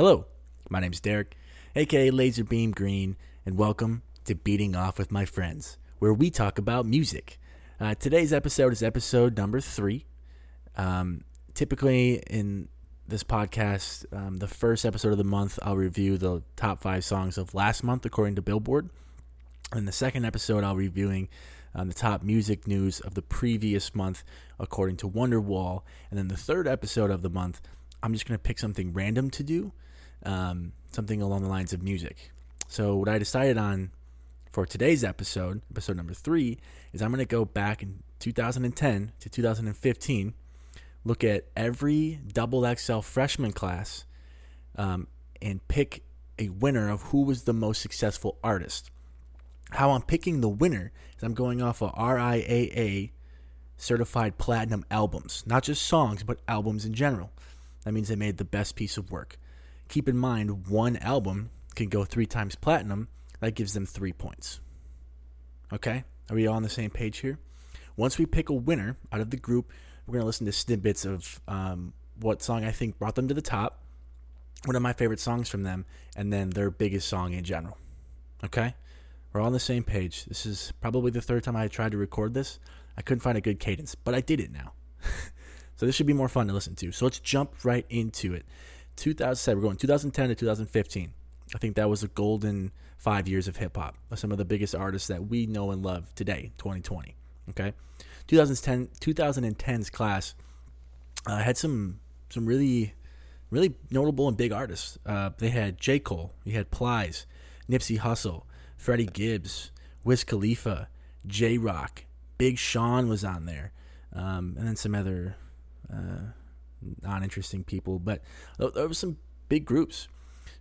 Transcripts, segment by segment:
Hello, my name's Derek, aka Laser Beam Green, and welcome to Beating Off with My Friends, where we talk about music. Uh, today's episode is episode number three. Um, typically, in this podcast, um, the first episode of the month, I'll review the top five songs of last month according to Billboard. In the second episode, I'll be reviewing um, the top music news of the previous month according to Wonderwall. And then the third episode of the month, I'm just going to pick something random to do um, something along the lines of music. So, what I decided on for today's episode, episode number three, is I'm going to go back in 2010 to 2015, look at every double XL freshman class, um, and pick a winner of who was the most successful artist. How I'm picking the winner is I'm going off of RIAA certified platinum albums, not just songs, but albums in general. That means they made the best piece of work keep in mind one album can go three times platinum. That gives them three points. Okay? Are we all on the same page here? Once we pick a winner out of the group, we're going to listen to snippets of um, what song I think brought them to the top, one of my favorite songs from them, and then their biggest song in general. Okay? We're all on the same page. This is probably the third time I tried to record this. I couldn't find a good cadence, but I did it now. so this should be more fun to listen to. So let's jump right into it. 2007, we're going 2010 to 2015. I think that was a golden five years of hip hop. Some of the biggest artists that we know and love today, 2020. Okay, 2010 2010's class uh, had some some really really notable and big artists. Uh, they had J Cole, you had Plies, Nipsey Hussle, Freddie Gibbs, Wiz Khalifa, Jay Rock, Big Sean was on there, um, and then some other. Uh, non-interesting people, but there were some big groups.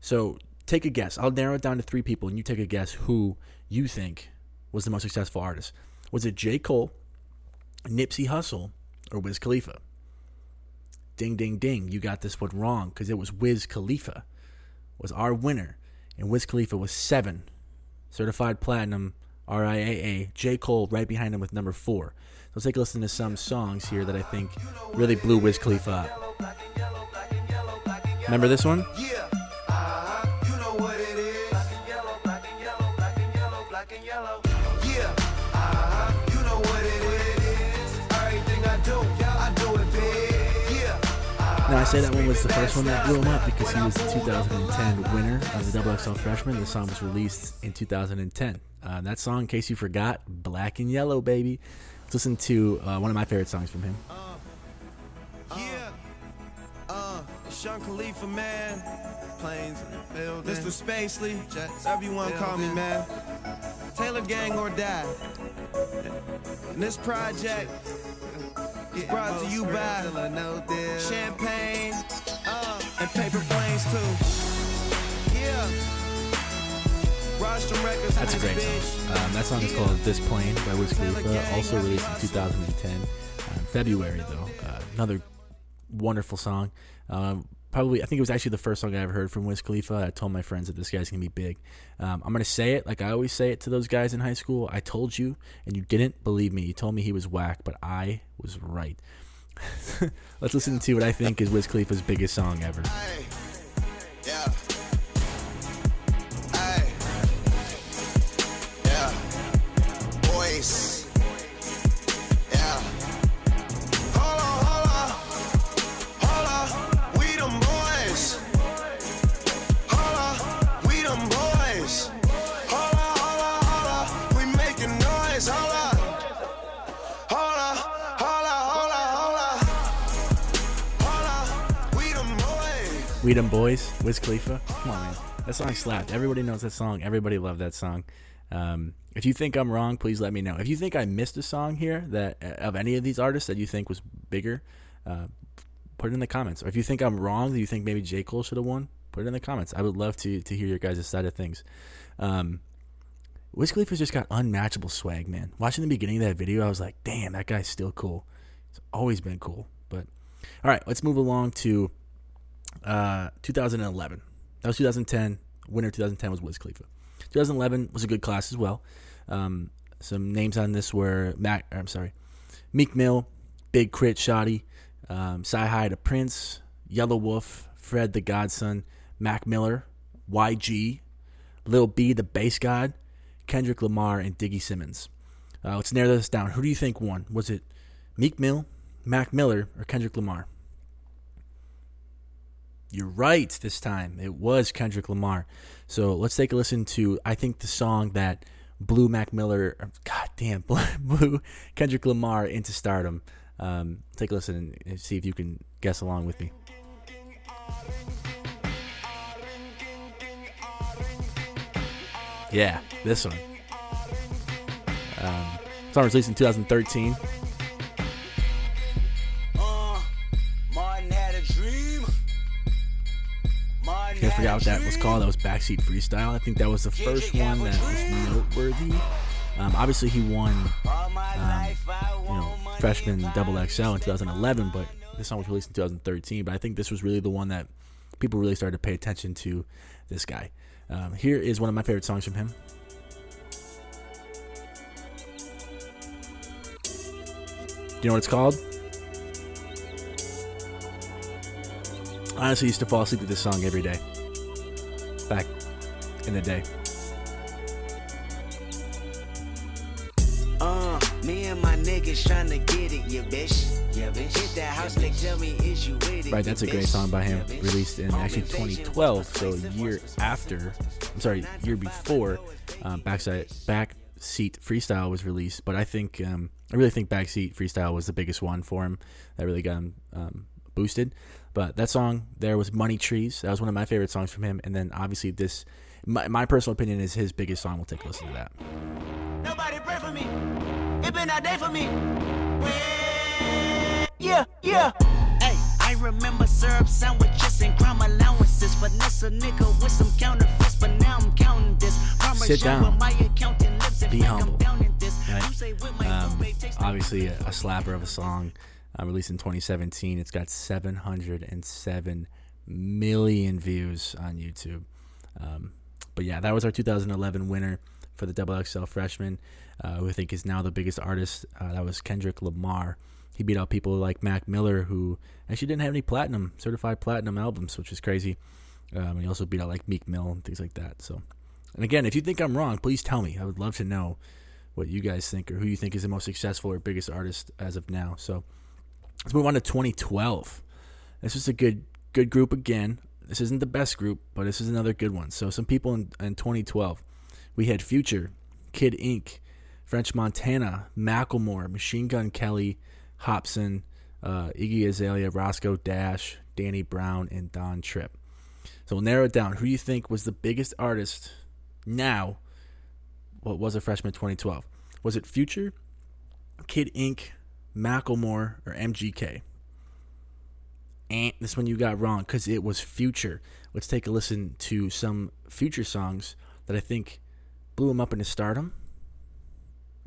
So take a guess. I'll narrow it down to three people, and you take a guess who you think was the most successful artist. Was it J. Cole, Nipsey Hussle, or Wiz Khalifa? Ding, ding, ding. You got this one wrong because it was Wiz Khalifa was our winner, and Wiz Khalifa was seven, certified platinum, RIAA. J. Cole right behind him with number four. Let's take a listen to some songs here that I think really blew Wiz Khalifa up. Remember this one? Now I say that one was the first one that blew him up because he was the 2010 winner of the Double XL Freshman. The song was released in 2010. Uh, that song, in case you forgot, Black and Yellow, baby. Let's listen to uh, one of my favorite songs from him. Uh, yeah, uh, Sean Khalifa, man. Planes in the building. Mr. Spacely, Jets, everyone call me, man. Taylor Gang or Die. And this project is brought to you by Champagne uh, and Paper Planes, too. Yeah. That's a great song. Um, that song is called This Plane by Wiz Khalifa, also released in 2010. Um, February, though. Uh, another wonderful song. Um, probably, I think it was actually the first song I ever heard from Wiz Khalifa. I told my friends that this guy's going to be big. Um, I'm going to say it like I always say it to those guys in high school. I told you, and you didn't believe me. You told me he was whack, but I was right. Let's listen to what I think is Wiz Khalifa's biggest song ever. Yeah. We Them Boys, Wiz Khalifa. Come on, man. That song slapped. Everybody knows that song. Everybody loved that song. Um, if you think I'm wrong, please let me know. If you think I missed a song here that uh, of any of these artists that you think was bigger, uh, put it in the comments. Or if you think I'm wrong, that you think maybe J Cole should have won, put it in the comments. I would love to to hear your guys' side of things. Um, Wiz Khalifa's just got unmatchable swag, man. Watching the beginning of that video, I was like, damn, that guy's still cool. It's always been cool. But all right, let's move along to uh, 2011. That was 2010. Winner 2010 was Wiz Khalifa. 2011 was a good class as well. Um, some names on this were Mac. I'm sorry, Meek Mill, Big K.R.I.T., Shotti, um, High to Prince, Yelawolf, Fred the Godson, Mac Miller, YG, Lil B, the BasedGod, Kendrick Lamar, and Diggy Simmons. Uh, let's narrow this down. Who do you think won? Was it Meek Mill, Mac Miller, or Kendrick Lamar? You're right this time. It was Kendrick Lamar. So let's take a listen to, I think, the song that blew Mac Miller, God damn, blew Kendrick Lamar into stardom. Um, take a listen and see if you can guess along with me. Yeah, this one. Um, song was released in 2013. Forgot what that was called. That was Backseat Freestyle. I think that was the first one that was noteworthy. Um, obviously, he won, um, you know, freshman double XL in 2011, but this song was released in 2013. But I think this was really the one that people really started to pay attention to this guy. Um, here is one of my favorite songs from him. Do you know what it's called? I honestly used to fall asleep to this song every day. Back in the day. Uh, me and my niggas trying to get it, yeah, bitch. Yeah, bitch. Hit that house, yeah, tell me, is you with it? Right, that's a great song by him, released in actually 2012, so a year after, I'm sorry, year before, um, Backside Backseat Freestyle was released. But I think, um, I really think Backseat Freestyle was the biggest one for him that really got him um, boosted. But that song there was Money Trees. That was one of my favorite songs from him. And then obviously this, my, my personal opinion is his biggest song. We'll take a listen to that. Nobody pray for me. It been a day for me. Yeah, yeah. Hey, I remember syrup sandwiches and crime allowances. Finesse a nigga with some counterfeits, but now I'm counting this. Sit down. Be humble. Right? Um, obviously, a, a slapper of a song uh, released in 2017. It's got 707 million views on YouTube. Um, but yeah, that was our 2011 winner for the Double XL freshman, uh, who I think is now the biggest artist. Uh, that was Kendrick Lamar. He beat out people like Mac Miller, who actually didn't have any platinum, certified platinum albums, which is crazy. Um, he also beat out like Meek Mill and things like that. So, and again, if you think I'm wrong, please tell me. I would love to know what you guys think or who you think is the most successful or biggest artist as of now. So, Let's move on to 2012. This is a good good group again. This isn't the best group, but this is another good one. So some people in, in 2012, we had Future, Kid Ink, French Montana, Macklemore, Machine Gun Kelly, Hopsin, uh, Iggy Azalea, Roscoe Dash, Danny Brown, and Don Trip. So we'll narrow it down. Who do you think was the biggest artist now? What was a freshman 2012? Was it Future, Kid Ink, Macklemore, or MGK. And this one you got wrong because it was Future. Let's take a listen to some Future songs that I think blew him up into stardom.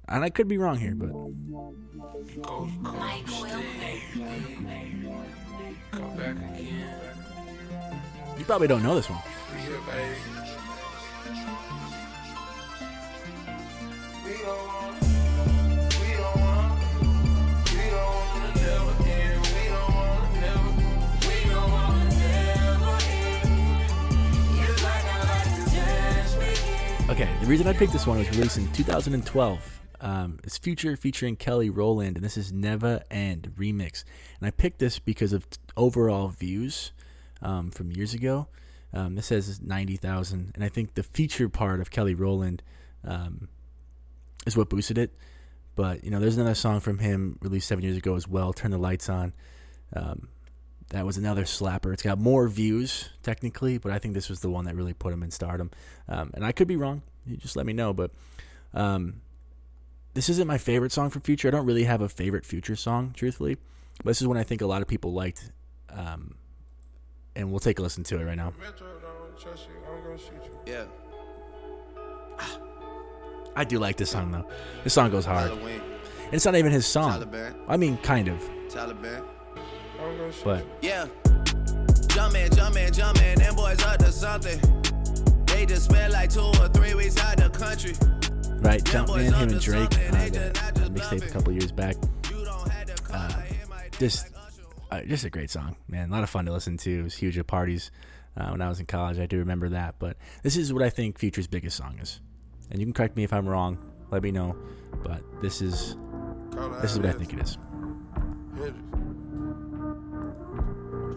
And I could be wrong here, but. You probably don't know this one. Okay, the reason I picked this one was released in 2012. Um, it's Future featuring Kelly Rowland, and this is Neva End remix. And I picked this because of t- overall views um, from years ago. Um, this says 90,000, and I think the feature part of Kelly Rowland um, is what boosted it. But you know, there's another song from him released seven years ago as well. Turn the lights on. Um, that was another slapper. It's got more views technically, but I think this was the one that really put him in stardom. Um, and I could be wrong. You just let me know. But um, this isn't my favorite song for Future. I don't really have a favorite Future song, truthfully. But this is one I think a lot of people liked. Um, and we'll take a listen to it right now. Yeah. I do like this song though. This song goes hard. And it's not even his song. I mean, kind of. Taliban. But Yeah. Jumpin', jumpin', jumpin', them boys up to something. They just spent like two or three weeks out the country. right, Jumpman, him and Drake, uh, that, that mixtape a couple years back. Uh, just, uh, just a great song, man. A lot of fun to listen to. It was huge at parties. uh, when I was in college. I do remember that. But this is what I think Future's biggest song is. And you can correct me if I'm wrong. Let me know. But this is this is what I think it is.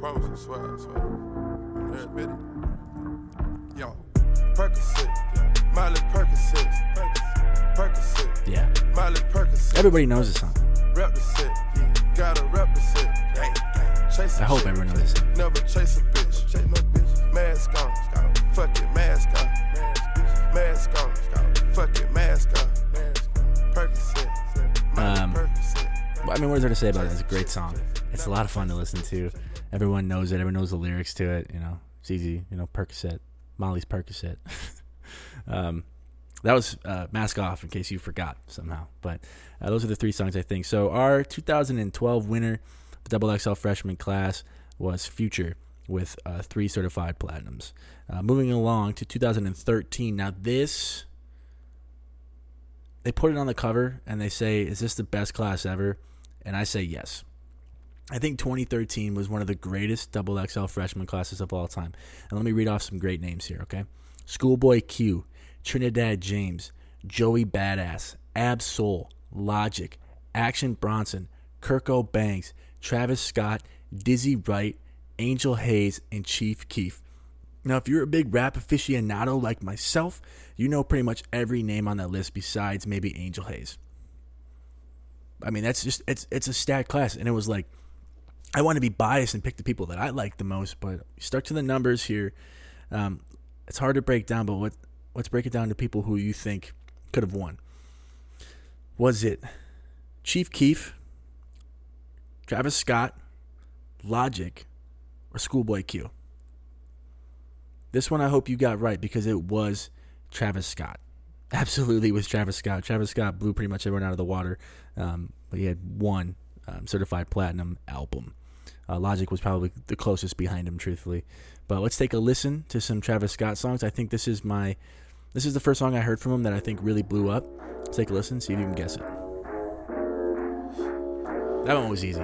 Promise, I swear, I swear. Admit it? Yo, Percocet, Miley Percocet, Percocet, Yeah. Miley Percocet. Everybody knows this song. Rep the set, gotta rep the set. Chase I hope everyone knows this song. Never chase a bitch. Chase no bitch. Mask on. Fuck it, mask on. Mask on. Fuck it, mask on. Percocet. Um. I mean, what is there to say about it? It's a great song. It's a lot of fun to listen to. Everyone knows it. Everyone knows the lyrics to it. You know, it's easy. You know, Percocet, Molly's Percocet. um, that was uh, Mask Off, in case you forgot somehow. But uh, those are the three songs I think. So our 2012 winner, the Double XL freshman class, was Future with uh, three certified platinums. Uh, moving along to 2013. Now this they put it on the cover and they say, "Is this the best class ever?" And I say yes. I think 2013 was one of the greatest double XL freshman classes of all time. And let me read off some great names here, okay? Schoolboy Q, Trinidad James, Joey Badass, Ab Soul, Logic, Action Bronson, Kirko Bangz, Travis Scott, Dizzy Wright, Angel Haze, and Chief Keef. Now, if you're a big rap aficionado like myself, you know pretty much every name on that list besides maybe Angel Haze. I mean, that's just it's it's a stat class, and it was like I want to be biased and pick the people that I like the most, but stuck to the numbers here. Um, it's hard to break down, but what let's break it down to people who you think could have won. Was it Chief Keef, Travis Scott, Logic, or Schoolboy Q? This one I hope you got right because it was Travis Scott. Absolutely was Travis Scott. Travis Scott blew pretty much everyone out of the water, um, but he had one um, certified platinum album. Uh, Logic was probably the closest behind him, truthfully. But let's take a listen to some Travis Scott songs. I think this is my, this is the first song I heard from him that I think really blew up. Let's take a listen, see if you can guess it. That one was easy.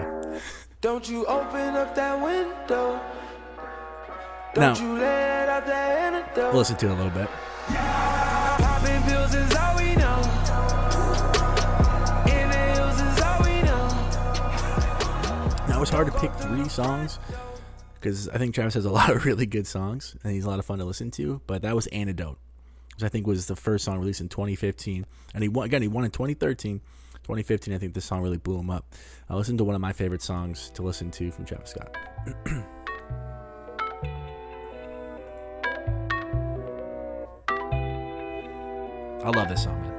Don't you open up that window. Now, Don't you let out that antidote. listen to it a little bit. Popping hard to pick three songs because I think Travis has a lot of really good songs and he's a lot of fun to listen to. But that was Antidote, which I think was the first song released in 2015, and he won again. He won in 2013. 2015, I think this song really blew him up. I listened to one of my favorite songs to listen to from Travis Scott. I love this song, man.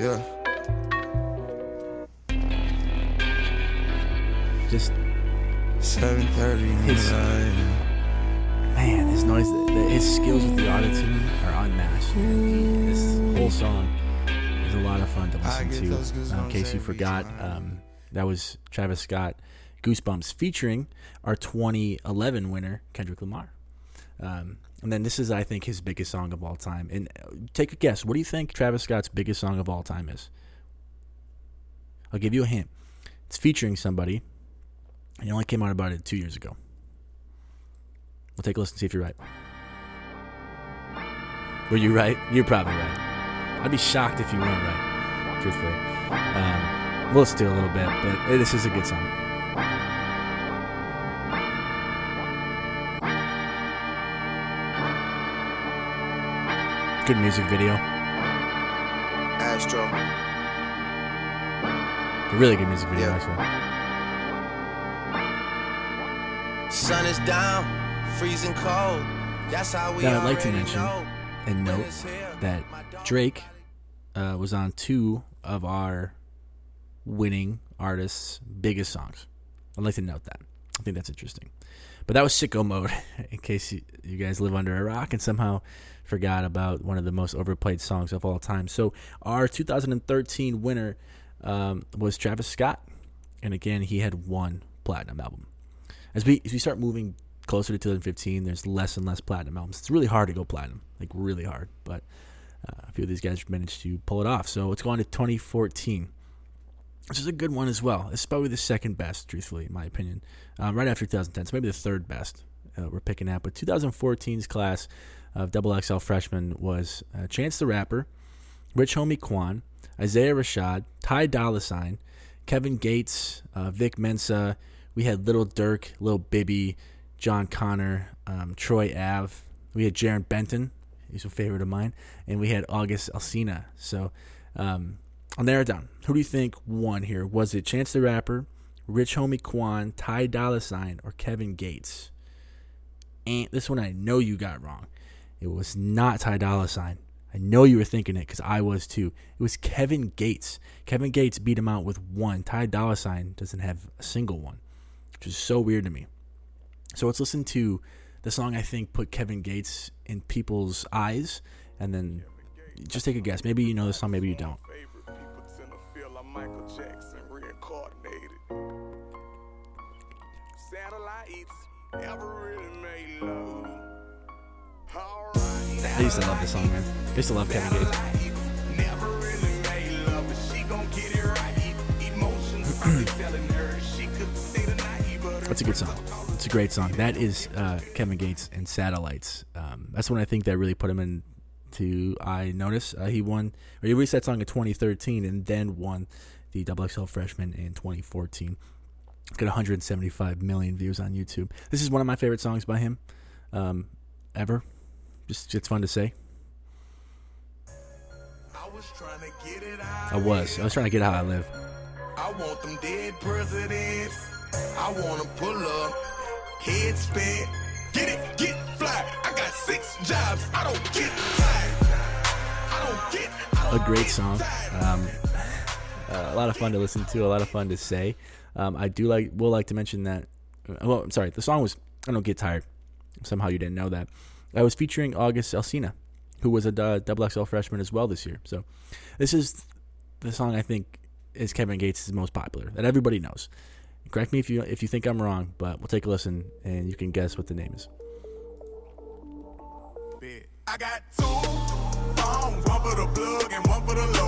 Yeah. Just 7:30 in His- man, his noise, his skills with the autotune are unmatched. man. This whole song is a lot of fun to listen to. Uh, in case you forgot, um, that was Travis Scott, "Goosebumps," featuring our 2011 winner Kendrick Lamar. Um, and then this is, I think, his biggest song of all time. And uh, take a guess. What do you think Travis Scott's biggest song of all time is? I'll give you a hint. It's featuring somebody, it only came out about it two years ago. We'll take a listen, and see if you're right. Were you right? You're probably right. I'd be shocked if you weren't right, truthfully. Um, we'll listen to a little bit, but this is a good song. Good music video. Astro. A really good music video, Yeah. actually. Sun is down, freezing cold. That's how we Now, I'd like to mention and note that Drake uh, was on two of our winning artists' biggest songs. I'd like to note that. I think that's interesting. But that was sicko mode, in case you, you guys live under a rock and somehow forgot about one of the most overplayed songs of all time. So our 2013 winner um, was Travis Scott, and again he had one platinum album. As we as we start moving closer to 2015, there's less and less platinum albums. It's really hard to go platinum, like really hard. But uh, a few of these guys managed to pull it off. So let's go on to 2014. which is a good one as well. It's probably the second best, truthfully, in my opinion. Um, right after 2010, so maybe the third best uh, we're picking at. But 2014's class of Double XL freshmen was uh, Chance the Rapper, Rich Homie Quan, Isaiah Rashad, Ty Dolla Sign, Kevin Gates, uh, Vic Mensa. We had Lil Durk, Lil Bibby, Jon Connor, um, Troy Ave. We had Jarren Benton. He's a favorite of mine. And we had August Alsina. So um, I'll narrow it down. Who do you think won here? Was it Chance the Rapper, Rich Homie Quan, Ty Dolla Sign, or Kevin Gates? And this one I know you got wrong. It was not Ty Dolla Sign. I know you were thinking it because I was too. It was Kevin Gates. Kevin Gates beat him out with one. Ty Dolla Sign doesn't have a single one, which is so weird to me. So let's listen to the song I think put Kevin Gates in people's eyes, and then just take a guess. Maybe you know the song, maybe you don't. I used to love this song, man. I used to love Kevin Gates. Never really made love, but she gon' get it right. Emotions That's a good song. It's a great song. That is uh, Kevin Gates and Satellites. Um, that's when I think that really put him into I notice. Uh, he won, or he released that song in 2013 and then won the Double XL Freshman in 2014. It's got 175 million views on YouTube. This is one of my favorite songs by him um, ever. Just it's fun to say. I was trying to get it out. I was. I was trying to get how I live. I want them dead presidents. I want to pull up, head spin. Get it, get fly. I got six jobs. I don't get tired. I don't get. I a great song. Um, uh, a lot of fun to listen to. A lot of fun to say. Um, I do like. Will like to mention that. uh, Well, I'm sorry. The song was "I Don't Get Tired." Somehow you didn't know that. I was featuring August Alsina, who was a double XL freshman as well this year. So, this is the song I think is Kevin Gates' most popular that everybody knows. Correct me if you if you think I'm wrong, but we'll take a listen and you can guess what the name is. I got two phones, one for the plug and one for the.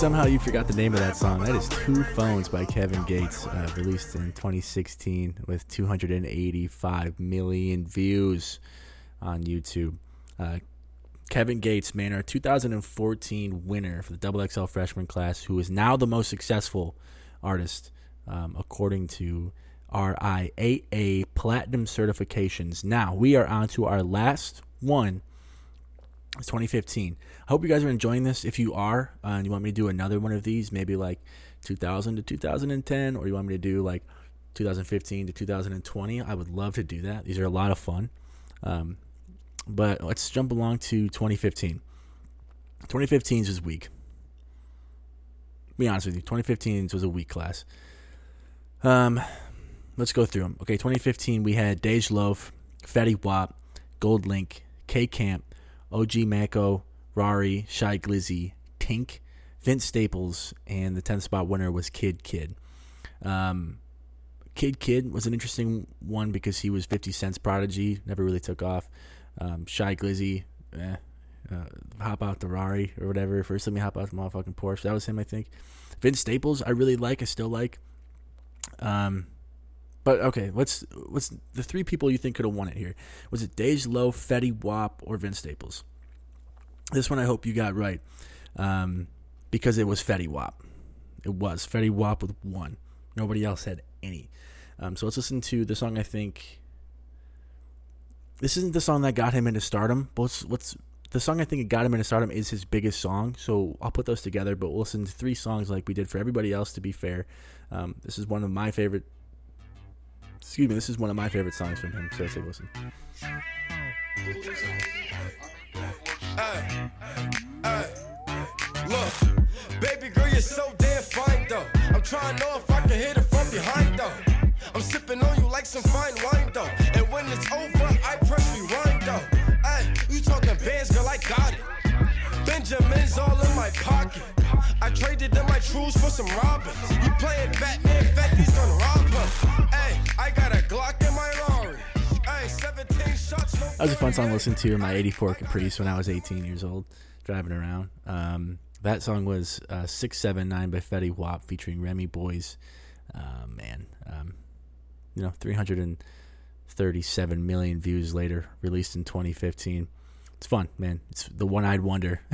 Somehow you forgot the name of that song, that is Two Phones by Kevin Gates, uh, released in 2016 with 285 million views on YouTube. Uh, Kevin Gates, man, our 2014 winner for the Double XL freshman class, who is now the most successful artist um, according to RIAA Platinum certifications. Now we are on to our last one it's 2015. I hope you guys are enjoying this. If you are, uh, and you want me to do another one of these, maybe like 2000 to 2010, or you want me to do like 2015 to 2020, I would love to do that. These are a lot of fun. Um, but let's jump along to 2015. 2015 was weak. Be honest with you, 2015 was a weak class. Um, let's go through them. Okay, 2015 we had Dej Loaf, Fetty Wap, GoldLink, K Camp, OG Maco, Raury, Shy Glizzy, Tink, Vince Staples, and the 10th spot winner was Kidd Kidd. Um, Kidd Kidd was an interesting one because he was 50 Cent's prodigy, never really took off. Um, Shy Glizzy, eh, uh, hop out the Rari or whatever. First, let me hop out the motherfucking Porsche. That was him, I think. Vince Staples, I really like. I still like. Um, but okay, what's what's the three people you think could have won it here? Was it Dej Loaf, Fetty Wap, or Vince Staples? This one I hope you got right, um, because it was Fetty Wap. It was Fetty Wap with one. Nobody else had any. Um, so let's listen to the song. I think this isn't the song that got him into stardom. But what's, what's the song I think got him into stardom is his biggest song. So I'll put those together. But we'll listen to three songs like we did for everybody else. To be fair, um, this is one of my favorite excuse me, this is one of my favorite songs from him. So take a listen. Look, baby girl, you're so damn fine though. I'm trying to know if I can hit it from behind though. I'm sipping on you like some fine wine though. And when it's over, I press rewind though. Ay, you talking bands, girl, I got it. Benjamin's all in my pocket. I traded in my trues for some robins. You playing Batman, gonna rob. Hey, I got a Glock in my. Hey, 17 shots, no That was a fun song to listen to in my 84 Caprice when I was 18 years old, driving around. Um, that song was uh, 679 by Fetty Wap featuring Remy Boyz. Uh, man, um, you know, 337 million views later, released in 2015. It's fun, man. It's the one eyed wonder.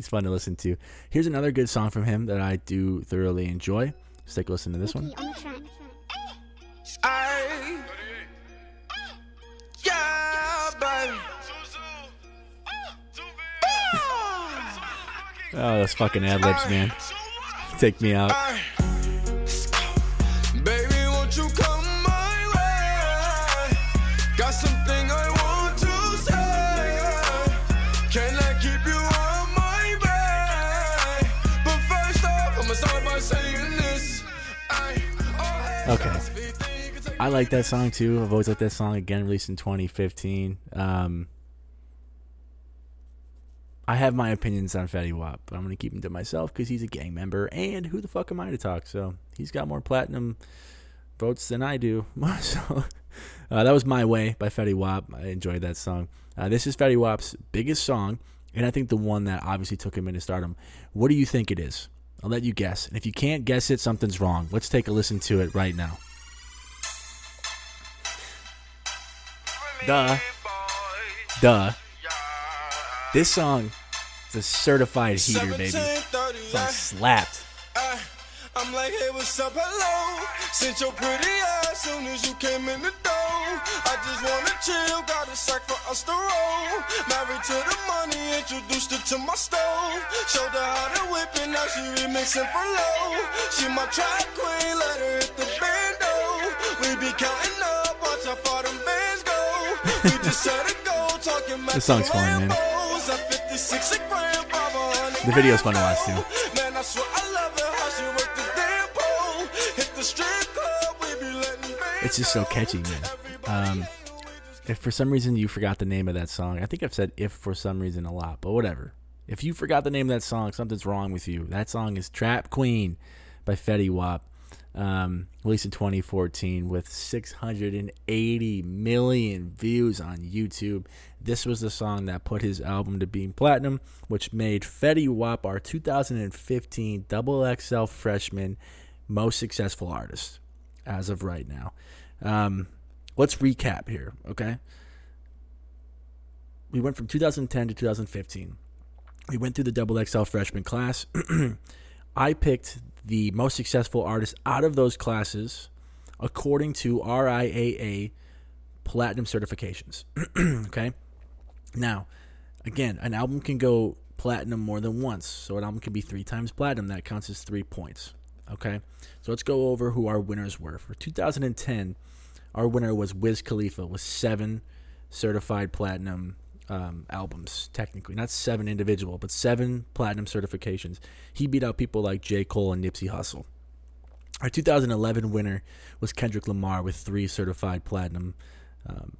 He's fun to listen to. Here's another good song from him that I do thoroughly enjoy. Let's take a listen to this one. I, yeah, baby. Oh, those fucking ad libs, man. Take me out. I like that song too. I've always liked that song. Again, released in 2015. Um, I have my opinions on Fetty Wap, but I'm going to keep them to myself because he's a gang member. And who the fuck am I to talk? So he's got more platinum votes than I do. so uh, that was My Way by Fetty Wap. I enjoyed that song. Uh, this is Fetty Wap's biggest song, and I think the one that obviously took him into stardom. What do you think it is? I'll let you guess. And if you can't guess it, something's wrong. Let's take a listen to it right now. Duh. Duh. This song is a certified heater, baby. 17:30, This song slapped. Uh, I'm like, hey, what's up, hello? Sent your pretty ass soon as you came in the door. I just wanna chill, got a sack for us to roll. Married to the money, introduced her to my stove. Showed her how to whip it, now she remixing for low. She my track queen, let her hit the bando. We be counting up, watch how far them This song's fun, man. The video's fun to watch, too. Man, I swear I love it how she work the damn pole. Hit the strip club, we be letting bands It's just so catchy, man. Um, if for some reason you forgot the name of that song, I think I've said if for some reason a lot, but whatever. If you forgot the name of that song, something's wrong with you. That song is Trap Queen by Fetty Wap. Um, released in 2014 with 680 million views on YouTube. This was the song that put his album to being platinum, which made Fetty Wap our 2015 Double XL freshman most successful artist as of right now. Um, let's recap here, okay? We went from 2010 to 2015. We went through the double XL freshman class. I picked the most successful artists out of those classes according to RIAA platinum certifications. okay? Now, again, an album can go platinum more than once. So an album can be three times platinum. That counts as three points. Okay? So let's go over who our winners were. For 2010, our winner was Wiz Khalifa with seven certified platinum um, albums, technically. Not seven individual, but seven platinum certifications. He beat out people like J. Cole and Nipsey Hussle. Our 2011 winner was Kendrick Lamar with three certified platinum, um,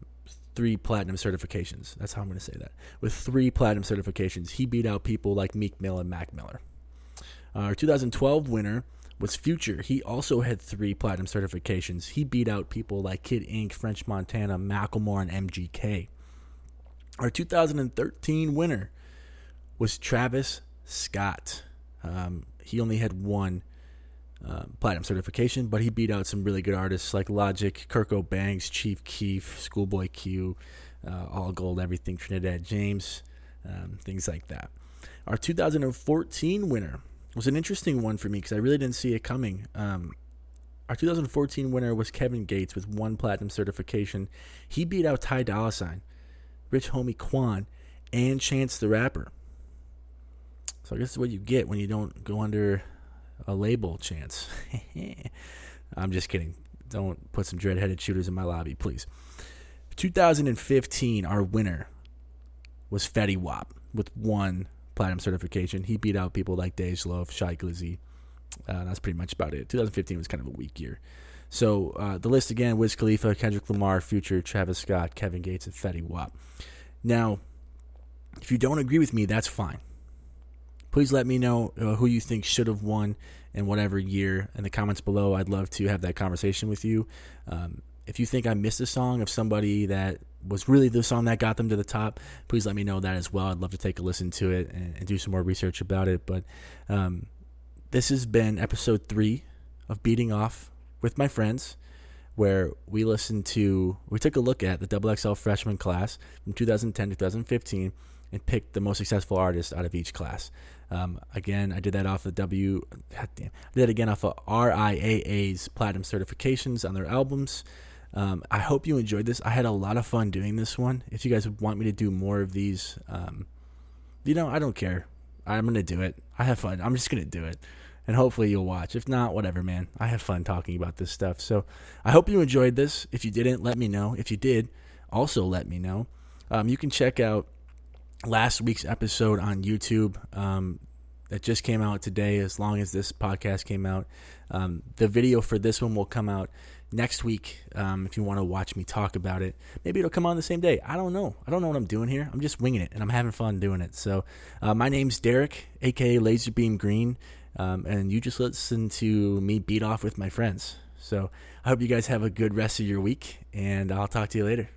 three platinum certifications. That's how I'm going to say that. With three platinum certifications, he beat out people like Meek Mill and Mac Miller. Our 2012 winner was Future. He also had three platinum certifications. He beat out people like Kid Ink, French Montana, Macklemore, and MGK. Our 2013 winner was Travis Scott. Um, he only had one uh, platinum certification, but he beat out some really good artists like Logic, Kirko Bangz, Chief Keef, Schoolboy Q, uh, All Gold, Everything, Trinidad James, um, things like that. Our 2014 winner was an interesting one for me because I really didn't see it coming. Um, our 2014 winner was Kevin Gates with one platinum certification. He beat out Ty Dolla Sign, Rich Homie Quan, and Chance the Rapper. So I guess it's what you get when you don't go under a label, Chance. I'm just kidding. Don't put some dread-headed shooters in my lobby, please. 2015, our winner was Fetty Wap with one platinum certification. He beat out people like Dej Loaf, Shy Glizzy. Uh, that's pretty much about it. 2015 was kind of a weak year. So uh, the list again: Wiz Khalifa, Kendrick Lamar, Future, Travis Scott, Kevin Gates, and Fetty Wap. Now, If you don't agree with me, that's fine. Please let me know uh, who you think should have won in whatever year in the comments below. I'd love to have that conversation with you. Um, if you think I missed a song of somebody that was really the song that got them to the top, please let me know that as well. I'd love to take a listen to it and, and do some more research about it. But um, this has been episode three of Beating Off with my friends, where we listened to, we took a look at the Double XL freshman class from 2010 to 2015 and picked the most successful artist out of each class. Um, again, I did that off of W. God damn, I did it again off of RIAA's platinum certifications on their albums. Um, I hope you enjoyed this. I had a lot of fun doing this one. If you guys want me to do more of these, um, you know, I don't care. I'm gonna do it. I have fun. I'm just gonna do it, and hopefully you'll watch. If not, whatever, man. I have fun talking about this stuff. So I hope you enjoyed this. If you didn't, let me know. If you did, also let me know. Um, you can check out last week's episode on YouTube. Um, that just came out today, as long as this podcast came out. Um, the video for this one will come out next week um, if you want to watch me talk about it. Maybe it'll come on the same day. I don't know. I don't know what I'm doing here. I'm just winging it, and I'm having fun doing it. So, uh, my name's Derek, aka Laserbeam Green, um, and you just listen to me beat off with my friends. So, I hope you guys have a good rest of your week, and I'll talk to you later.